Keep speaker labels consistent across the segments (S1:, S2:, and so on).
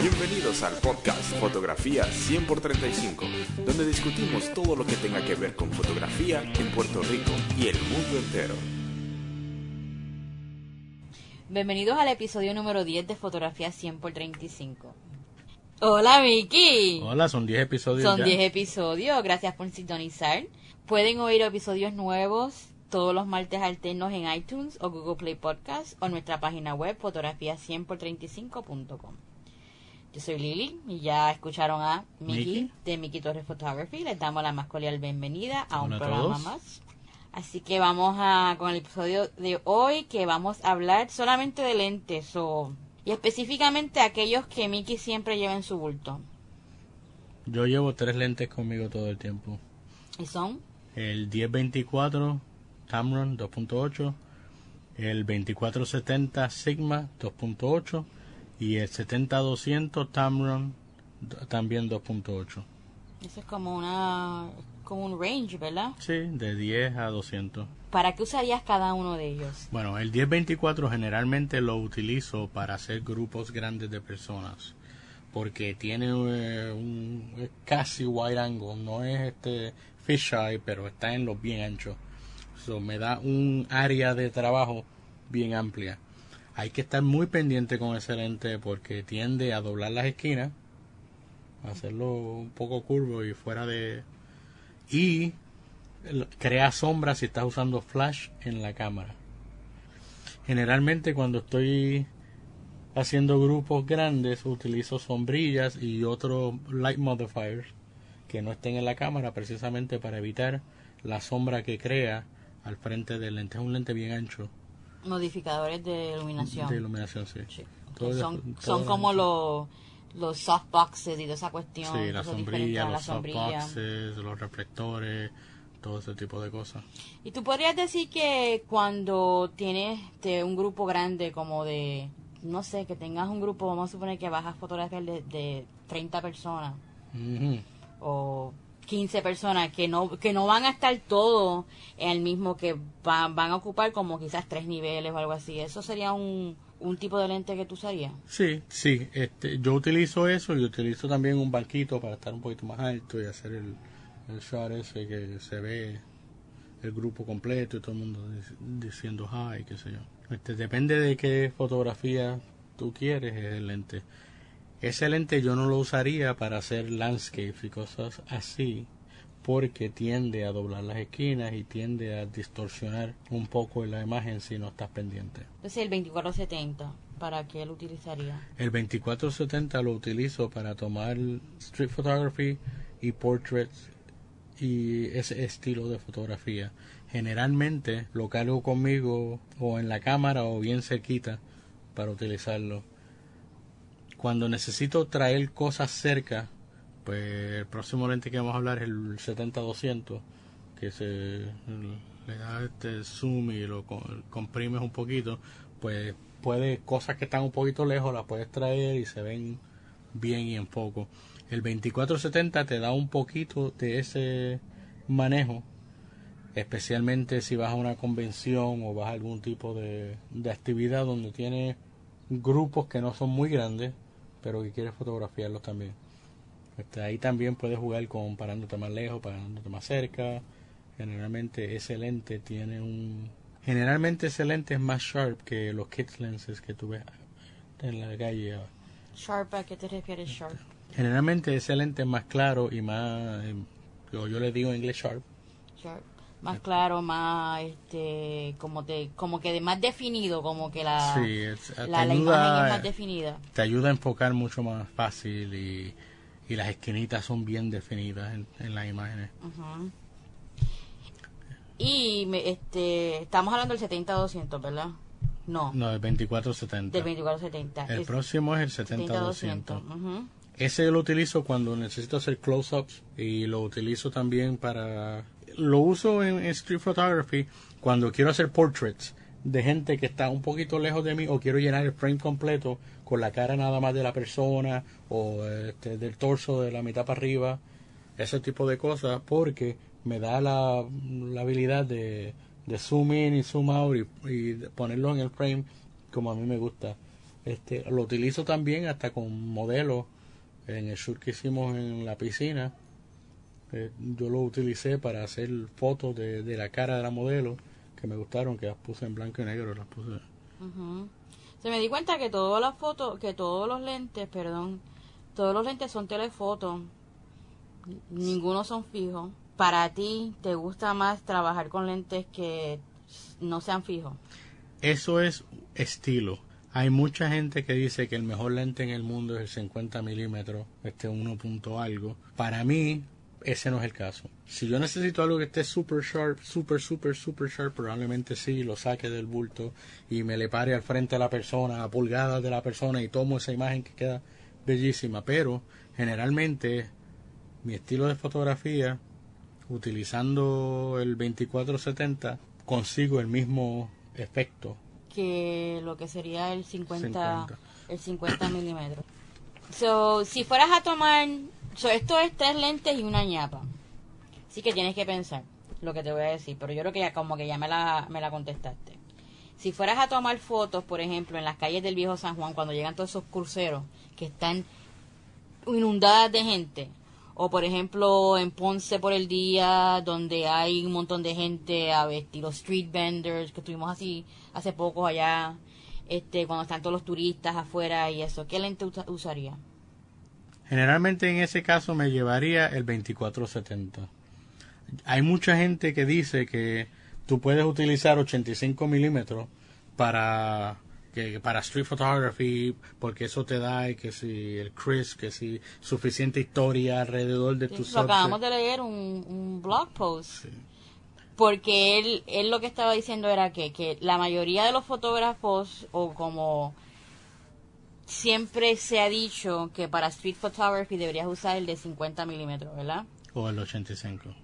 S1: Bienvenidos al podcast Fotografía 100 x 35, donde discutimos todo lo que tenga que ver con fotografía en Puerto Rico y el mundo entero.
S2: Bienvenidos al episodio número 10 de Fotografía 100 x 35. Hola Vicky.
S3: Hola, son 10 episodios.
S2: Son
S3: ya.
S2: 10 episodios, gracias por sintonizar. Pueden oír episodios nuevos todos los martes alternos en iTunes o Google Play Podcast o nuestra página web fotografía100x35.com. Yo soy Lili y ya escucharon a Miki, de Miki Torres Photography. Les damos la más cordial bienvenida a un
S3: a
S2: programa más. Así que vamos a con el episodio de hoy que vamos a hablar solamente de lentes o y específicamente aquellos que Miki siempre lleva en su bulto.
S3: Yo llevo tres lentes conmigo todo el tiempo.
S2: Y son
S3: El 1024 Tamron 2.8, el 2470 Sigma 2.8 y el 70-200 Tamron también 2.8.
S2: Eso es como una como un range, ¿verdad?
S3: Sí, de 10 a 200.
S2: ¿Para qué usarías cada uno de ellos?
S3: Bueno, el 1024 generalmente lo utilizo para hacer grupos grandes de personas. Porque tiene eh, un es casi wide angle, no es este fisheye, pero está en los bien anchos. So, me da un área de trabajo bien amplia. Hay que estar muy pendiente con ese lente porque tiende a doblar las esquinas, hacerlo un poco curvo y fuera de... Y crea sombra si estás usando flash en la cámara. Generalmente cuando estoy haciendo grupos grandes utilizo sombrillas y otros light modifiers que no estén en la cámara precisamente para evitar la sombra que crea al frente del lente. Es un lente bien ancho
S2: Modificadores de iluminación.
S3: de iluminación, sí.
S2: Sí.
S3: Todo
S2: Que son, como los, los softboxes y toda esa cuestión.
S3: Sí, la
S2: eso
S3: sombrilla,
S2: diferente a la
S3: los
S2: sombrilla.
S3: softboxes, los reflectores, todo ese tipo de cosas.
S2: Y tú podrías decir que cuando tienes un grupo grande como de, no sé, que tengas un grupo, vamos a suponer que bajas fotografías de, de 30 personas o 15 personas que no que no van a estar todos en el mismo que van, van a ocupar como quizás tres niveles o algo así. Eso sería un, un tipo de lente que tú usarías.
S3: Sí, sí, este, yo utilizo eso y utilizo también un banquito para estar un poquito más alto y hacer el, el shot ese que se ve el grupo completo y todo el mundo dic- diciendo hi, qué sé yo. Este, depende de qué fotografía tú quieres el lente. Ese lente yo no lo usaría para hacer landscapes y cosas así porque tiende a doblar las esquinas y tiende a distorsionar un poco la imagen si no estás pendiente.
S2: Entonces el 2470, ¿para qué lo utilizaría?
S3: El 2470 lo utilizo para tomar street photography y portraits y ese estilo de fotografía. Generalmente lo cargo conmigo o en la cámara o bien cerquita para utilizarlo. Cuando necesito traer cosas cerca, pues el próximo lente que vamos a hablar es el 70-200, que se le da este zoom y lo co- comprimes un poquito, pues puede cosas que están un poquito lejos las puedes traer y se ven bien y en foco. El 2470 te da un poquito de ese manejo, especialmente si vas a una convención o vas a algún tipo de, de actividad donde tienes grupos que no son muy grandes, pero que quieres fotografiarlos también. Este, ahí también puedes jugar con parándote más lejos, parándote más cerca. Generalmente ese lente tiene un... Generalmente ese lente es más sharp que los kit lenses que tú ves en la calle.
S2: Sharp, ¿a qué te refieres Sharp?
S3: Generalmente ese lente es más claro y más... eh, yo, yo le digo en inglés sharp.
S2: Sharp. Más claro, más, este, como te, como que de más definido, como que la,
S3: Sí, es-
S2: la, la
S3: ayuda-
S2: imagen es más definida.
S3: Te ayuda a enfocar mucho más fácil y, y las esquinitas son bien definidas en, en las imágenes.
S2: Ujú. Y, me- este, estamos hablando del 70-200, ¿verdad? No,
S3: No, el 2470.
S2: del 24-70.
S3: El
S2: Es
S3: próximo es el 70-200.
S2: 70-200. Ujú.
S3: Ese yo lo utilizo cuando necesito hacer close-ups y lo utilizo también para... Lo uso en, street photography cuando quiero hacer portraits de gente que está un poquito lejos de mí o quiero llenar el frame completo con la cara nada más de la persona o este, del torso de la mitad para arriba, ese tipo de cosas, porque me da la, la habilidad de, de zoom in y zoom out y, y ponerlo en el frame como a mí me gusta. Este, lo utilizo también hasta con modelos. En el shoot que hicimos en la piscina, eh, yo lo utilicé para hacer fotos de, de, la cara de la modelo que me gustaron, que las puse en blanco y negro, las puse.
S2: Se me di cuenta que todas las fotos, que todos los lentes, perdón, todos los lentes son telefotos, ninguno son fijos. Para ti, ¿te gusta más trabajar con lentes que no sean fijos?
S3: Eso es estilo. Hay mucha gente que dice que el mejor lente en el mundo es el 50 milímetros, este 1 punto algo. Para mí, ese no es el caso. Si yo necesito algo que esté super sharp, super, super, super sharp, probablemente sí, lo saque del bulto y me le pare al frente de la persona, a pulgadas de la persona y tomo esa imagen que queda bellísima. Pero generalmente mi estilo de fotografía, utilizando el 2470, consigo el mismo efecto
S2: que lo que sería el 50, el 50 milímetros. So, si fueras a tomar, so, esto es tres lentes y una ñapa. Así que tienes que pensar lo que te voy a decir, pero yo creo que ya como que ya me la, me la contestaste. Si fueras a tomar fotos, por ejemplo, en las calles del viejo San Juan, cuando llegan todos esos cruceros que están inundadas de gente, o por ejemplo en Ponce por el día donde hay un montón de gente a vestir los street vendors que estuvimos así hace poco allá este cuando están todos los turistas afuera y eso qué lente usaría
S3: generalmente en ese caso me llevaría el 2470 hay mucha gente que dice que tú puedes utilizar 85 milímetros para que para street photography, porque eso te da que si el Chris, que si suficiente historia alrededor de tu
S2: acabamos de leer un, un blog post. Porque él, él lo que estaba diciendo era que, que la mayoría de los fotógrafos, o como siempre se ha dicho que para street photography deberías usar el de 50 milímetros, ¿verdad?
S3: O el 85.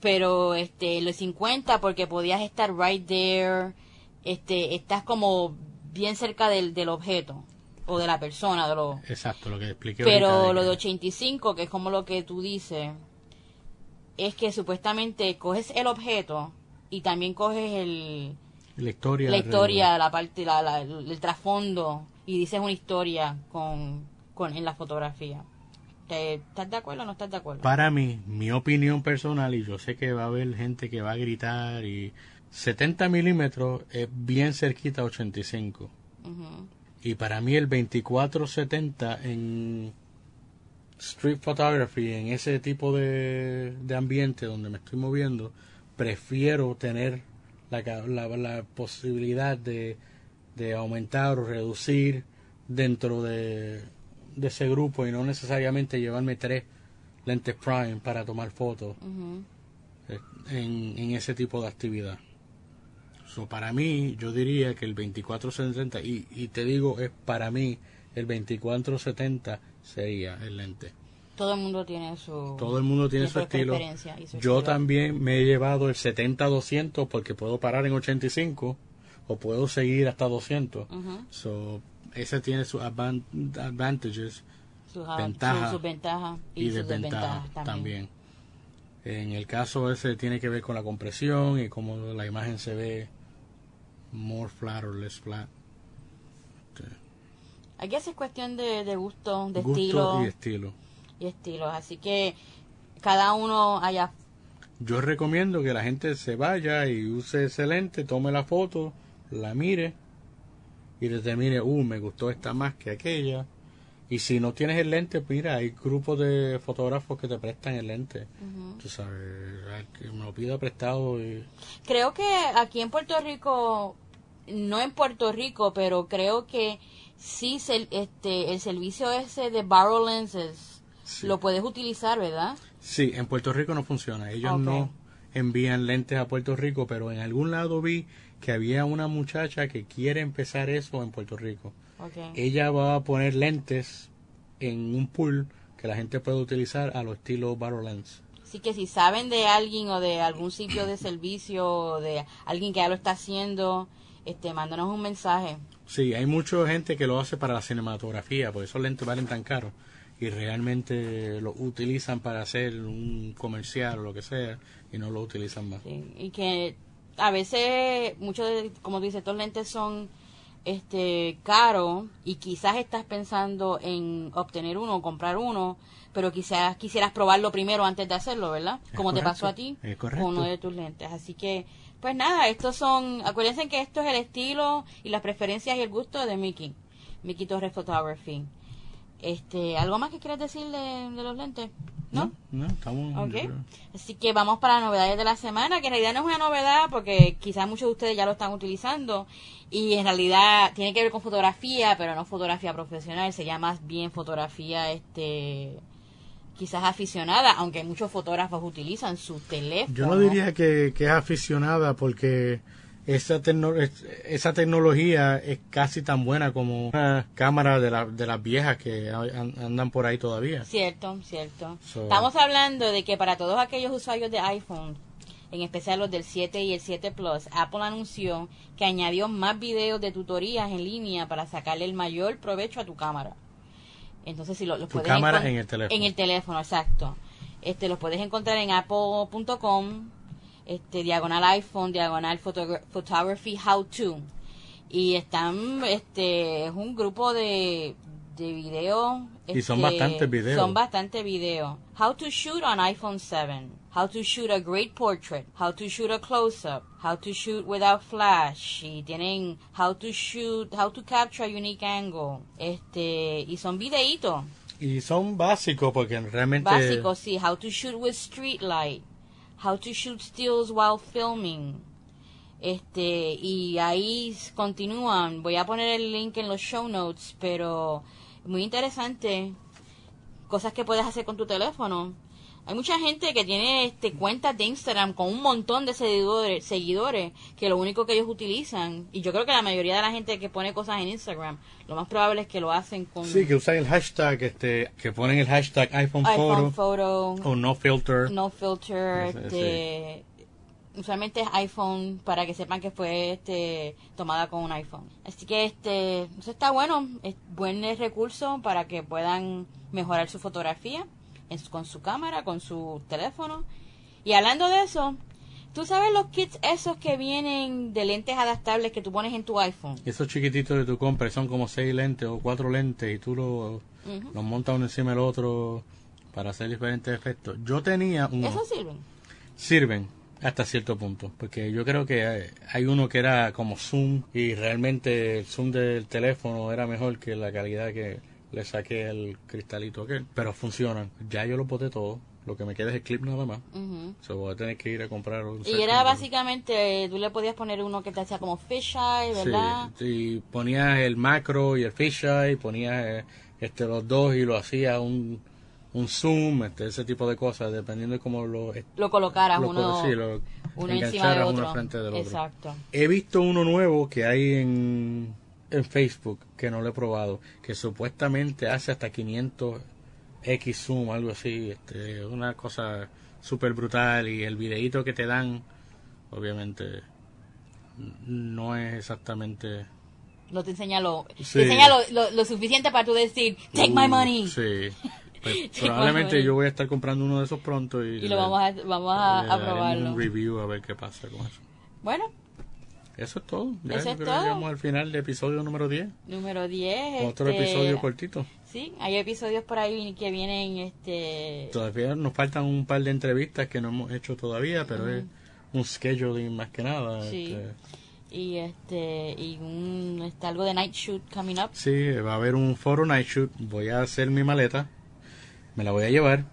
S2: Pero este, el de 50 porque podías estar right there este, estás como bien cerca del, del objeto o de la persona. De lo,
S3: Exacto, lo que expliqué.
S2: Pero lo de 85, que es como lo que tú dices, es que supuestamente coges el objeto y también coges el,
S3: la historia,
S2: la, historia, la parte, la, el, trasfondo y dices una historia con, con en la fotografía. ¿Estás de acuerdo o no estás de acuerdo?
S3: Para mí, mi opinión personal, y yo sé que va a haber gente que va a gritar y 70 milímetros es bien cerquita a 85. Y para mí el 2470 en street photography, en ese tipo de, de ambiente donde me estoy moviendo, prefiero tener la, la, la posibilidad de, de, aumentar o reducir dentro de, de, ese grupo y no necesariamente llevarme tres lentes prime para tomar fotos en, en ese tipo de actividad para mí, yo diría que el 2470, y, y te digo, es para mí, el 2470 sería el lente.
S2: Todo el mundo tiene su,
S3: Todo el mundo tiene su estilo. yo también me he llevado el 70-200 porque puedo parar en 85 o puedo seguir hasta 200. so, ese tiene sus advantages,
S2: sus ventajas
S3: y, desventajas también. En el caso ese tiene que ver con la compresión y cómo la imagen se ve more flat or less flat.
S2: Aquí es cuestión de, de gusto, de
S3: gusto
S2: estilo.
S3: y estilo.
S2: Y estilos, así que cada uno haya...
S3: Yo recomiendo que la gente se vaya y use ese lente, tome la foto, la mire y determine, uh, me gustó esta más que aquella. Y si no tienes el lente, mira, hay grupos de fotógrafos que te prestan el lente. Tú sabes, me lo pida prestado. Y...
S2: Creo que aquí en Puerto Rico, no en Puerto Rico, pero creo que sí este, el servicio ese de Barrow Lenses lo puedes utilizar, ¿verdad?
S3: Sí, en Puerto Rico no funciona. Ellos no envían lentes a Puerto Rico, pero en algún lado vi que había una muchacha que quiere empezar eso en Puerto Rico. Ella va a poner lentes en un pool que la gente puede utilizar a lo estilo Barrow Lens.
S2: Así que si saben de alguien o de algún sitio de servicio o de alguien que ya lo está haciendo, este, mándanos un mensaje.
S3: Sí, hay mucha gente que lo hace para la cinematografía, porque esos lentes valen tan caros y realmente lo utilizan para hacer un comercial o lo que sea y no lo utilizan más.
S2: y que a veces, muchos, como dice, estos lentes son este caro y quizás estás pensando en obtener uno o comprar uno, pero quizás quisieras probarlo primero antes de hacerlo, ¿verdad? Como te pasó a ti con uno de tus lentes. Así que, pues nada, estos son, acuérdense que esto es el estilo y las preferencias y el gusto de Mickey, Mickey Torres Photography. Este, ¿algo más que quieras decir de, de los lentes? ¿No?
S3: No, estamos.
S2: Ok.
S3: yo creo-
S2: Así que vamos para las novedades de la semana, que en realidad no es una novedad porque quizás muchos de ustedes ya lo están utilizando y en realidad tiene que ver con fotografía, pero no fotografía profesional, sería más bien fotografía este quizás aficionada, aunque muchos fotógrafos utilizan su teléfono.
S3: Yo no diría que, que es aficionada porque esa, tecno- es- esa tecnología es casi tan buena como una cámara de, la- de las viejas que an- andan por ahí todavía.
S2: Cierto, cierto.
S3: So-
S2: Estamos hablando de que para todos aquellos usuarios de iPhone, en especial los del 7 y el 7 Plus, Apple anunció que añadió más videos de tutorías en línea para sacarle el mayor provecho a tu cámara. Entonces, si lo, los
S3: Tu
S2: puedes
S3: cámara en el teléfono.
S2: En el teléfono, exacto. Este, los puedes encontrar en apple.com, este, diagonal iPhone, diagonal photogra- photography how to. Y están, este, es un grupo de, de videos.
S3: Y son
S2: este,
S3: bastantes videos.
S2: Son bastante videos. How to shoot on iPhone 7. How to shoot a great portrait. How to shoot a close-up. How to shoot without flash. Y tienen how to shoot, how to capture a unique angle. Este, y son videitos
S3: Y son básicos porque realmente...
S2: básicos, sí. How to shoot with street light. How to shoot stills while filming. Este, y ahí continúan. Voy a poner el link en los show notes, pero muy interesante. Cosas que puedes hacer con tu teléfono. Hay mucha gente que tiene este, cuentas de Instagram con un montón de seguidores, seguidores que lo único que ellos utilizan, y yo creo que la mayoría de la gente que pone cosas en Instagram, lo más probable es que lo hacen con
S3: Sí, que usan el hashtag, este, que ponen el hashtag iPhone,
S2: iPhone
S3: Photo
S2: Photo,
S3: o No Filter.
S2: no filter, este, usualmente es iPhone para que sepan que fue este tomada con un iPhone. Así que este, eso está bueno, es buen recurso para que puedan mejorar su fotografía en su- con su cámara, con su teléfono. Y hablando de eso, tú sabes los kits esos que vienen de lentes adaptables que tú pones en tu iPhone.
S3: Esos chiquititos que tú compras son como seis lentes o cuatro lentes y tú lo- los montas uno encima del otro para hacer diferentes efectos. Yo tenía uno.
S2: ¿Esos sirven?
S3: Sirven hasta cierto punto, porque yo creo que hay uno que era como zoom y realmente el zoom del teléfono era mejor que la calidad que le saqué el cristalito aquel, pero funcionan. Ya yo lo boté todo, lo que me queda es el clip nada más.
S2: Ujú.
S3: So, voy a tener que ir a comprar un
S2: Y era básicamente, tú le podías poner uno que te hacía como fisheye, ¿verdad?
S3: Sí, sí, ponías el macro y el fisheye, ponías eh, este, los dos y lo hacías un, un zoom, este, ese tipo de cosas, dependiendo de cómo lo,
S2: Lo colocaras
S3: lo,
S2: uno,
S3: sí, lo
S2: uno encima del
S3: engancharas
S2: otro.
S3: uno frente del otro.
S2: Exacto.
S3: He visto uno nuevo que hay en, en Facebook, que no lo he probado, que supuestamente hace hasta 500 X zoom, algo así, este, una cosa súper brutal y el videíto que te dan, obviamente, no es exactamente...
S2: No te enseña lo,
S3: Sí.
S2: te enseña lo, lo, lo suficiente para tú decir, take my
S3: Uh,
S2: money.
S3: Sí. Pues, probablemente yo voy a estar comprando uno de esos pronto y,
S2: Y lo vamos a, vamos a,
S3: le
S2: probarlo.
S3: un review a ver qué pasa con eso.
S2: Bueno,
S3: Eso es todo. Ya
S2: Eso es
S3: creo
S2: todo.
S3: que llegamos al final del episodio número 10.
S2: número 10.
S3: Otro
S2: este,
S3: episodio cortito.
S2: Sí, hay episodios por ahí que vienen, este...
S3: Todavía nos faltan un par de entrevistas que no hemos hecho todavía, pero es un scheduling más que nada.
S2: Sí.
S3: este.
S2: Y este, y un, este, algo de night shoot coming up.
S3: Sí, va a haber un foro night shoot. Voy a hacer mi maleta, me la voy a llevar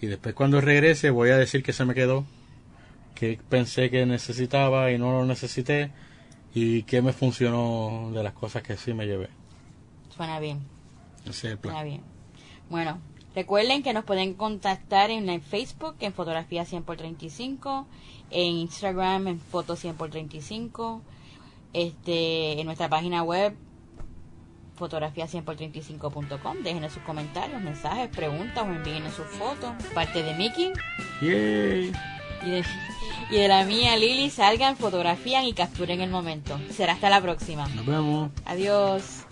S3: y después cuando regrese voy a decir que se me quedó, que pensé que necesitaba y no lo necesité y que me funcionó de las cosas que sí me llevé.
S2: Suena bien.
S3: Ese es el
S2: Está
S3: plan.
S2: bien. Bueno, recuerden que nos pueden contactar en Facebook en fotografía 100 por 35, en Instagram en foto 100 por 35, este, en nuestra página web fotografía 100 por 35.com. Déjenos sus comentarios, mensajes, preguntas o envíenos sus fotos. Parte de Mickey. y de, y de la mía Lili, salgan, fotografían y capturen el momento. Será hasta la próxima.
S3: Nos vemos.
S2: Adiós.